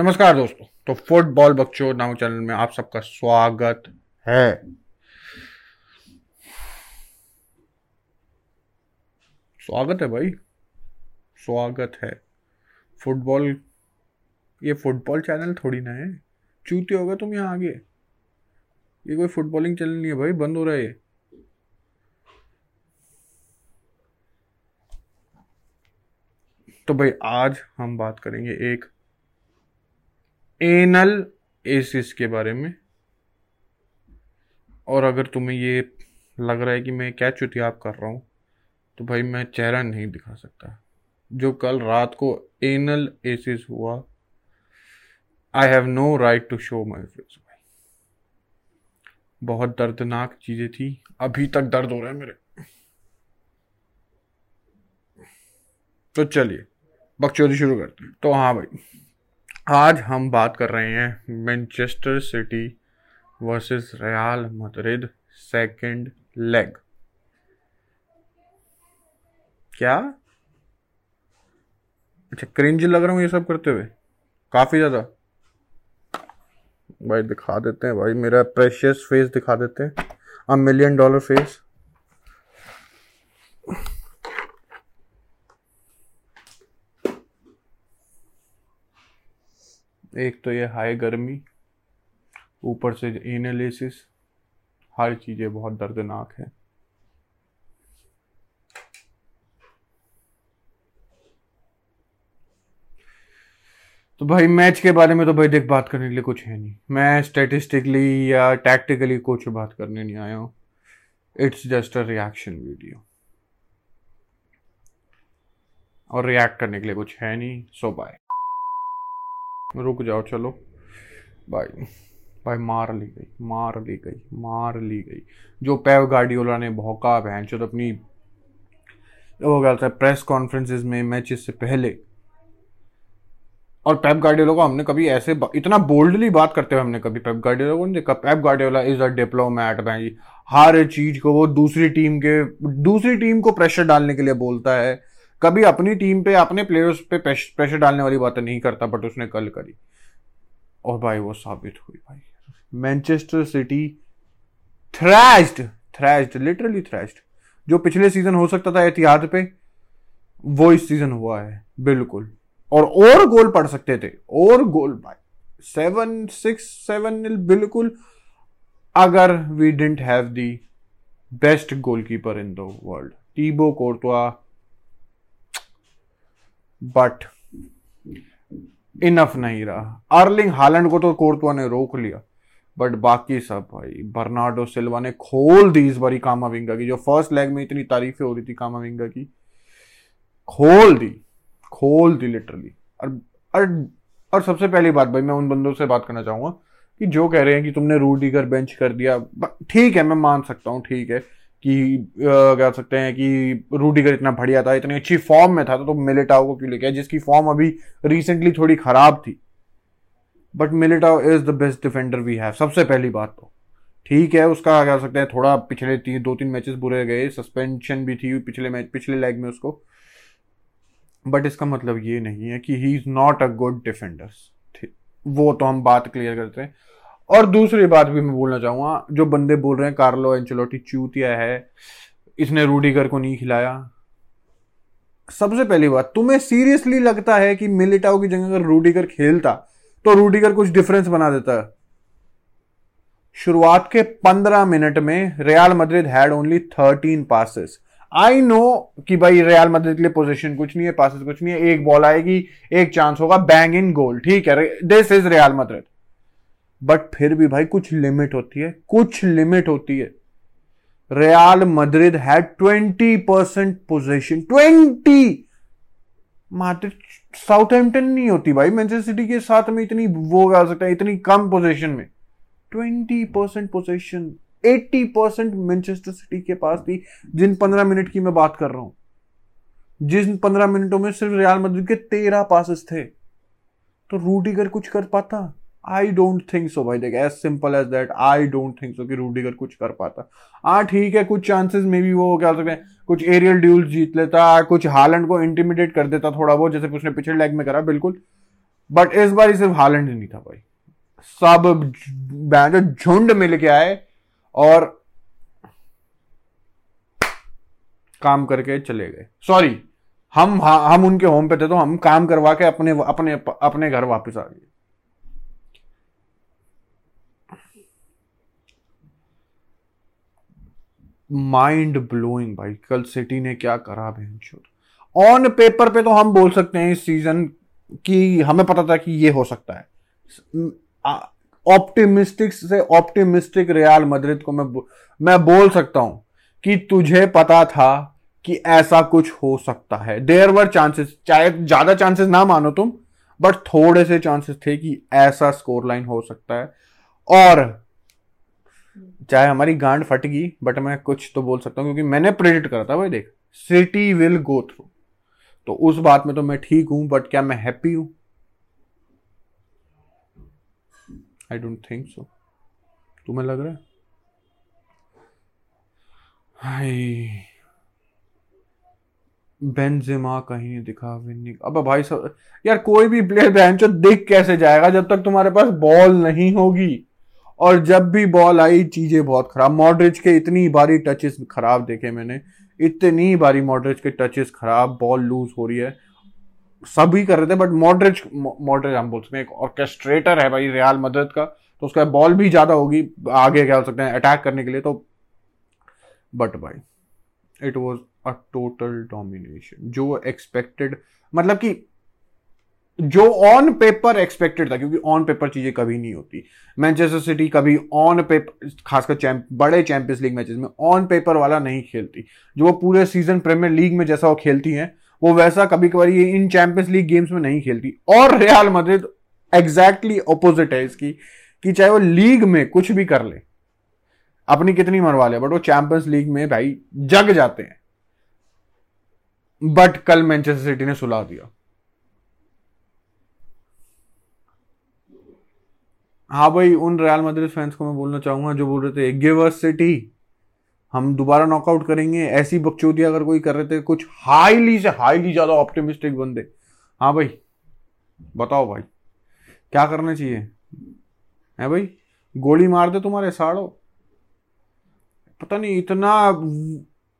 नमस्कार दोस्तों तो फुटबॉल बच्चों नामक चैनल में आप सबका स्वागत है। स्वागत है भाई, स्वागत है। फुटबॉल, ये फुटबॉल चैनल थोड़ी ना है। चूते होगा तुम यहाँ आगे। ये कोई फुटबॉलिंग चैनल नहीं है भाई, बंद हो रहा है ये। तो भाई, आज हम बात करेंगे एक एनल एसिस के बारे में। और अगर तुम्हें ये लग रहा है कि मैं क्या चुतिया आप कर रहा हूँ तो भाई मैं चेहरा नहीं दिखा सकता। जो कल रात को एनल एसिस हुआ I have no right to show my face बहुत दर्दनाक चीज़ें थी। अभी तक दर्द हो रहा है मेरे। तो चलिए, बकचोदी शुरू करते हैं। तो हाँ भाई। आज हम बात कर रहे हैं Manchester City versus Real Madrid second leg. क्या? अच्छा क्रिंज लग रहा हूँ ये सब करते हुए। काफ़ी ज़्यादा। भाई दिखा देते हैं भाई, मेरा प्रेशियस फेस दिखा देते हैं। अ मिलियन डॉलर फेस एक तो ये हाई गर्मी, ऊपर से एनालिसिस हर चीज़ें बहुत दर्दनाक है। तो भाई मैच के बारे में तो भाई देख बात करने के लिए कुछ है नहीं। मैं स्टेटिस्टिकली या टैक्टिकली कुछ बात करने नहीं आया हूँ। It's just a reaction video और रिएक्ट करने के लिए कुछ है नहीं सो बाय रुक जाओ, चलो। भाई भाई मार ली गई, मार ली गई, मार ली गई। जो पैव गार्डियोला ने भौका बहन चो अपनी, वो क्या था प्रेस कॉन्फ्रेंसेस में मैचेस से पहले। और पैप गार्डियोला को हमने कभी ऐसे इतना बोल्डली बात करते हुए हमने कभी पैप गार्डियोला को नहीं देखा। Pep Guardiola is a diplomat भाई। हर चीज़ को वो दूसरी टीम के, दूसरी टीम को प्रेशर डालने के लिए बोलता है। कभी अपनी टीम पे, अपने प्लेयर्स पे प्रेशर डालने वाली बातें नहीं करता बट उसने कल करी। और भाई वो साबित हुई भाई। Manchester City thrashed thrashed literally thrashed जो पिछले सीज़न हो सकता था एहतियात पे, वो इस सीज़न हुआ है, बिल्कुल। और और गोल पड़ सकते थे, और गोल भाई। सेवन सिक्स सेवन बिल्कुल। अगर we didn't have the best goalkeeper in the world Thibaut Courtois but enough नहीं रहा। अर्लिंग हालैंड को तो कोर्टवा ने रोक लिया। बट बाकी सब भाई बर्नाडो सिल्वा ने खोल दी इस बारी कामाविंगा की। जो फ़र्स्ट लेग में इतनी तारीफें हो रही थी कामाविंगा की खोल दी। खोल दी लिटरली और, और और सबसे पहली बात भाई मैं उन बंदों से बात करना चाहूँगा कि जो कह रहे हैं कि तुमने रूडीगर बेंच कर दिया। ठीक है मैं मान सकता हूँ ठीक है। कि कह सकते हैं कि रूडीगर इतना बढ़िया था इतनी अच्छी फॉर्म में था तो, तो मिलिटाओ को क्यों लेके जिसकी फॉर्म अभी रिसेंटली थोड़ी खराब थी। But Militao is the best defender we have सबसे पहली बात तो। ठीक है उसका कह सकते हैं थोड़ा पिछले तीन दो तीन मैचेस बुरे गए सस्पेंशन भी थी पिछले मैच पिछले लेग में उसको। बट इसका मतलब ये नहीं है कि he is not a good defender वो तो हम बात क्लियर करते हैं। और दूसरी बात भी मैं बोलना चाहूँगा, जो बंदे बोल रहे हैं कार्लो एंचलोटी चूतिया है, इसने रूडीगर को नहीं खिलाया। सबसे पहली बात, तुम्हें सीरियसली लगता है कि मिलिटाओ की जगह अगर रूडीगर खेलता तो रूडीगर कुछ डिफरेंस बना देता? है शुरुआत के पंद्रह मिनट में Real Madrid had only thirteen passes I know कि भाई रियाल मद्रिद के लिए पोजीशन कुछ नहीं है पासिस कुछ नहीं है, एक बॉल आएगी, एक चांस होगा बैंग इन गोल ठीक है? This is Real Madrid but फिर भी भाई कुछ लिमिट होती है, कुछ लिमिट होती है। Real Madrid had twenty percent position twenty मात्र साउथ हेम्पटन नहीं होती भाई मैनचेस्टर सिटी के साथ में इतनी वो आ सकता है, इतनी कम पोजीशन में। Twenty percent position eighty percent Manchester City के पास थी, जिन पंद्रह मिनट की मैं बात कर रहा हूँ। जिन पंद्रह मिनटों में सिर्फ़ रियाल मद्रिद के तेरह पासिस थे। तो रूडीगर कुछ कर पाता? आई डोंट थिंक सो भाई। देख as simple as that I don't think so कि रूडीगर कुछ कर पाता। हाँ ठीक है, कुछ चांसेस में भी वो क्या सकते हैं, कुछ एरियल ड्यूल जीत लेता, कुछ हालैंड को इंटीमिडेट कर देता थोड़ा बहुत, जैसे उसने पिछले लेग में करा, बिल्कुल। बट इस बार ही सिर्फ़ हालैंड ही नहीं था, भाई। सब झुंड मिल के आए और काम करके चले गए। सॉरी हम हम उनके होम पे थे तो हम काम करवा के अपने अपने अपने घर वापस आ गए। माइंड ब्लोइंग भाई। कल सिटी ने क्या करा बहन ऑन पेपर पे तो हम बोल सकते हैं इस सीज़न की हमें पता था कि ये हो सकता है। ऑप्टिमिस्टिक से ऑप्टिमिस्टिक रियाल मद्रिद को मैं मैं बोल सकता हूँ कि तुझे पता था कि ऐसा कुछ हो सकता है। देर वर चांसेस चाहे ज़्यादा चांसेस ना मानो तुम बट थोड़े से चांसेस थे कि ऐसा स्कोर लाइन हो सकता है। और चाहे हमारी गांड फट गई बट मैं कुछ तो बोल सकता हूँ, क्योंकि मैंने प्रेडिक्ट करा था, भाई देख सिटी विल गो थ्रू तो उस बात में तो मैं ठीक हूँ बट क्या मैं हैप्पी हूँ? आई डोंट थिंक सो तुम्हें लग रहा है? हाय। कहीं नहीं दिखा विनिंग अब भाई सब यार कोई भी प्लेयर जो दिख कैसे जाएगा, जब तक तुम्हारे पास बॉल नहीं होगी। और जब भी बॉल आई, चीज़ें बहुत खराब। मॉडरिच के इतनी बारी टचेस खराब देखे मैंने। इतनी बारी मॉडरिच के टचेस खराब बॉल लूज हो रही है। सभी कर रहे थे बट मॉडरिच मॉडरिच हम बोलते हैं, एक ऑर्केस्ट्रेटर है भाई रियाल मदद का। तो उसका बॉल भी ज़्यादा होगी, आगे क्या हो सकते हैं अटैक करने के लिए तो बट भाई it was a total domination जो एक्सपेक्टेड मतलब कि जो ऑन पेपर एक्सपेक्टेड था, क्योंकि ऑन पेपर चीज़ें कभी नहीं होती। मैनचेस्टर सिटी कभी ऑन पेपर खासकर चैंप बड़े चैंपियंस लीग मैचेस में ऑन पेपर वाला नहीं खेलती। जो वो पूरे सीज़न प्रीमियर लीग में जैसा वो खेलती हैं, वो वैसा कभी कभार इन चैंपियंस लीग गेम्स में नहीं खेलती। और रियाल मद्रिद एग्जैक्टली ऑपोजिट है इसकी, कि चाहे वो लीग में कुछ भी कर ले, अपनी कितनी मरवा ले बट वो चैंपियंस लीग में भाई जग जाते हैं। बट कल मैनचेस्टर सिटी ने सुला दिया। हाँ भाई, उन रियल मद्रिद फैंस को मैं बोलना चाहूँगा जो बोल रहे थे गिव अस सिटी हम दोबारा नॉकआउट करेंगे। ऐसी बकचोदी अगर कोई कर रहे थे, कुछ हाईली से हाईली ज़्यादा ऑप्टिमिस्टिक बंदे। हाँ भाई, बताओ भाई, क्या करना चाहिए? है भाई, गोली मार दे तुम्हारे साड़ो। पता नहीं, इतना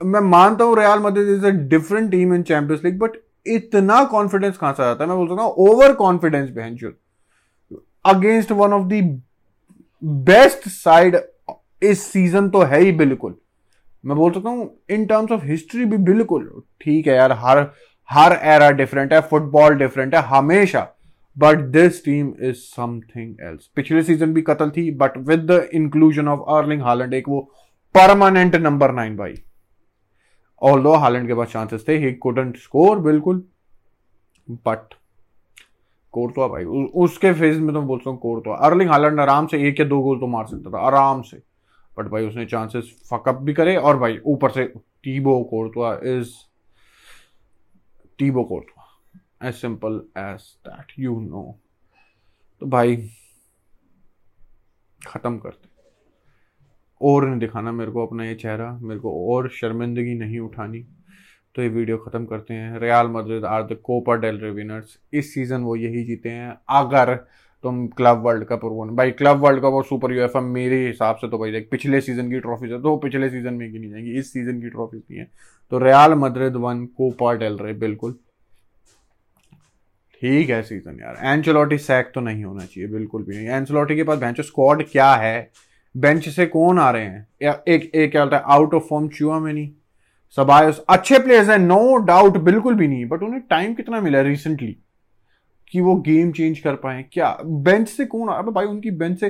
मैं मानता हूँ Real Madrid is a different team in Champions League but इतना कॉन्फिडेंस कहाँ से आता है मैं बोल सकता हूँ ओवर कॉन्फिडेंस बहन against one of the best side इस सीज़न तो है ही बिल्कुल। मैं बोल सकता हूँ इन टर्म्स ऑफ़ हिस्ट्री भी बिल्कुल ठीक है यार, हर हर एरा डिफरेंट है फुटबॉल डिफरेंट है, हमेशा। But this team is something else पिछले सीज़न भी कतल थी but with the inclusion of Erling Haaland एक वो परमानेंट नंबर नाइन भाई। ऑल दो हालैंड के पास चांसेस थे ही कुडंट स्कोर बिल्कुल बट कोर्टवा भाई। उसके फ़ेज़ में तो बोलता हूँ कोर्टवा अर्लिंग हालैंड आराम से एक या दो गोल तो मार सकता था, आराम से। बट भाई उसने चांसेस फकअप भी करे और भाई ऊपर से Thibaut Courtois is Thibaut Courtois as simple as that you know तो भाई, खत्म करते। और नहीं दिखाना मेरे को अपना ये चेहरा, मेरे को और शर्मिंदगी नहीं उठानी। तो ये वीडियो ख़त्म करते हैं। Real Madrid are the Copa del winners इस सीज़न वो यही जीते हैं। अगर तुम क्लब वर्ल्ड कप और वन भाई क्लब वर्ल्ड कप और सुपर यूएफए मेरे हिसाब से तो भाई देख, पिछले सीज़न की ट्रॉफी है तो पिछले सीज़न में गिनी जाएँगी। इस सीज़न की ट्रॉफी नहीं है। तो Real Madrid won Copa del Rey बिल्कुल। ठीक है सीज़न यार। एंचलॉटी सैक तो नहीं होना चाहिए, बिल्कुल भी नहीं। एंचलॉटी के पास बेंच स्क्वाड क्या है? बेंच से कौन आ रहे हैं? या एक एक क्या होता है आउट ऑफ़ फॉर्म चुआ में नहीं सबायस अच्छे प्लेयर्स हैं नो डाउट बिल्कुल भी नहीं बट उन्हें टाइम कितना मिला रिसेंटली कि वो गेम चेंज कर पाए, क्या? बेंच से कौन अब भाई उनकी बेंच से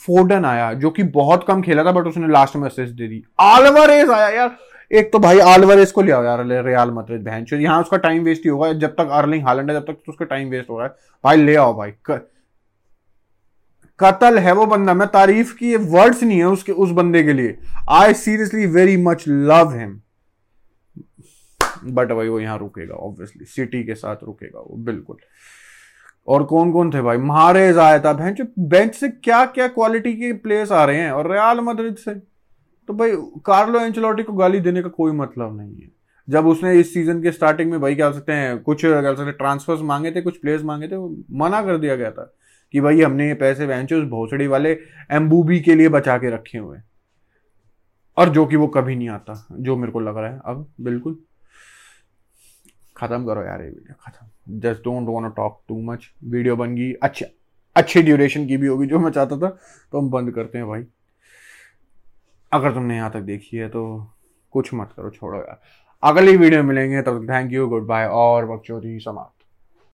फोर्डन आया, जो कि बहुत कम खेला था बट उसने लास्ट में असिस्ट दे दी। आलवरेज आया, यार। एक तो भाई आलवरेज को लिया यार रियाल मद्रिद बहन यहाँ उसका टाइम वेस्ट ही होगा, जब तक अर्लिंग हालैंड है, जब तक तो उसका टाइम वेस्ट हो रहा है भाई ले आओ भाई कतल है वो बंदा, मैं तारीफ़ की वर्ड्स नहीं है उसके, उस बंदे के लिए। I seriously very much love him but भाई वो यहाँ रुकेगा ऑब्वियसली सिटी के साथ रुकेगा वो, बिल्कुल. और कौन कौन थे भाई? महारेज आया था, बेंच बेंच से क्या क्या क्वालिटी के प्लेयर्स आ रहे हैं? और रियाल मद्रिद से? तो भाई कार्लो एंचलॉटी को गाली देने का कोई मतलब नहीं है. जब उसने इस सीज़न के स्टार्टिंग में भाई, क्या सकते हैं, कुछ, क्या सकते हैं ट्रांसफर्स मांगे थे, कुछ प्लेयर्स मांगे थे, वो मना कर दिया गया था कि भाई, हमने ये पैसे वेंचर्स भोसड़ी वाले एम्बूबी के लिए बचा के रखे हुए और जो कि वो कभी नहीं आता, जो मेरे को लग रहा है अब, बिल्कुल. खत्म करो यार ये वीडियो खत्म। Just don't want talk too much video बन गई, अच्छी अच्छी ड्यूरेशन की भी होगी जो मैं चाहता था तो हम बंद करते हैं भाई। अगर तुमने यहाँ तक देखी है तो कुछ मत करो, छोड़ो यार। अगली वीडियो मिलेंगे, तब थैंक यू गुड बाय और बक्चोरी समाप्त।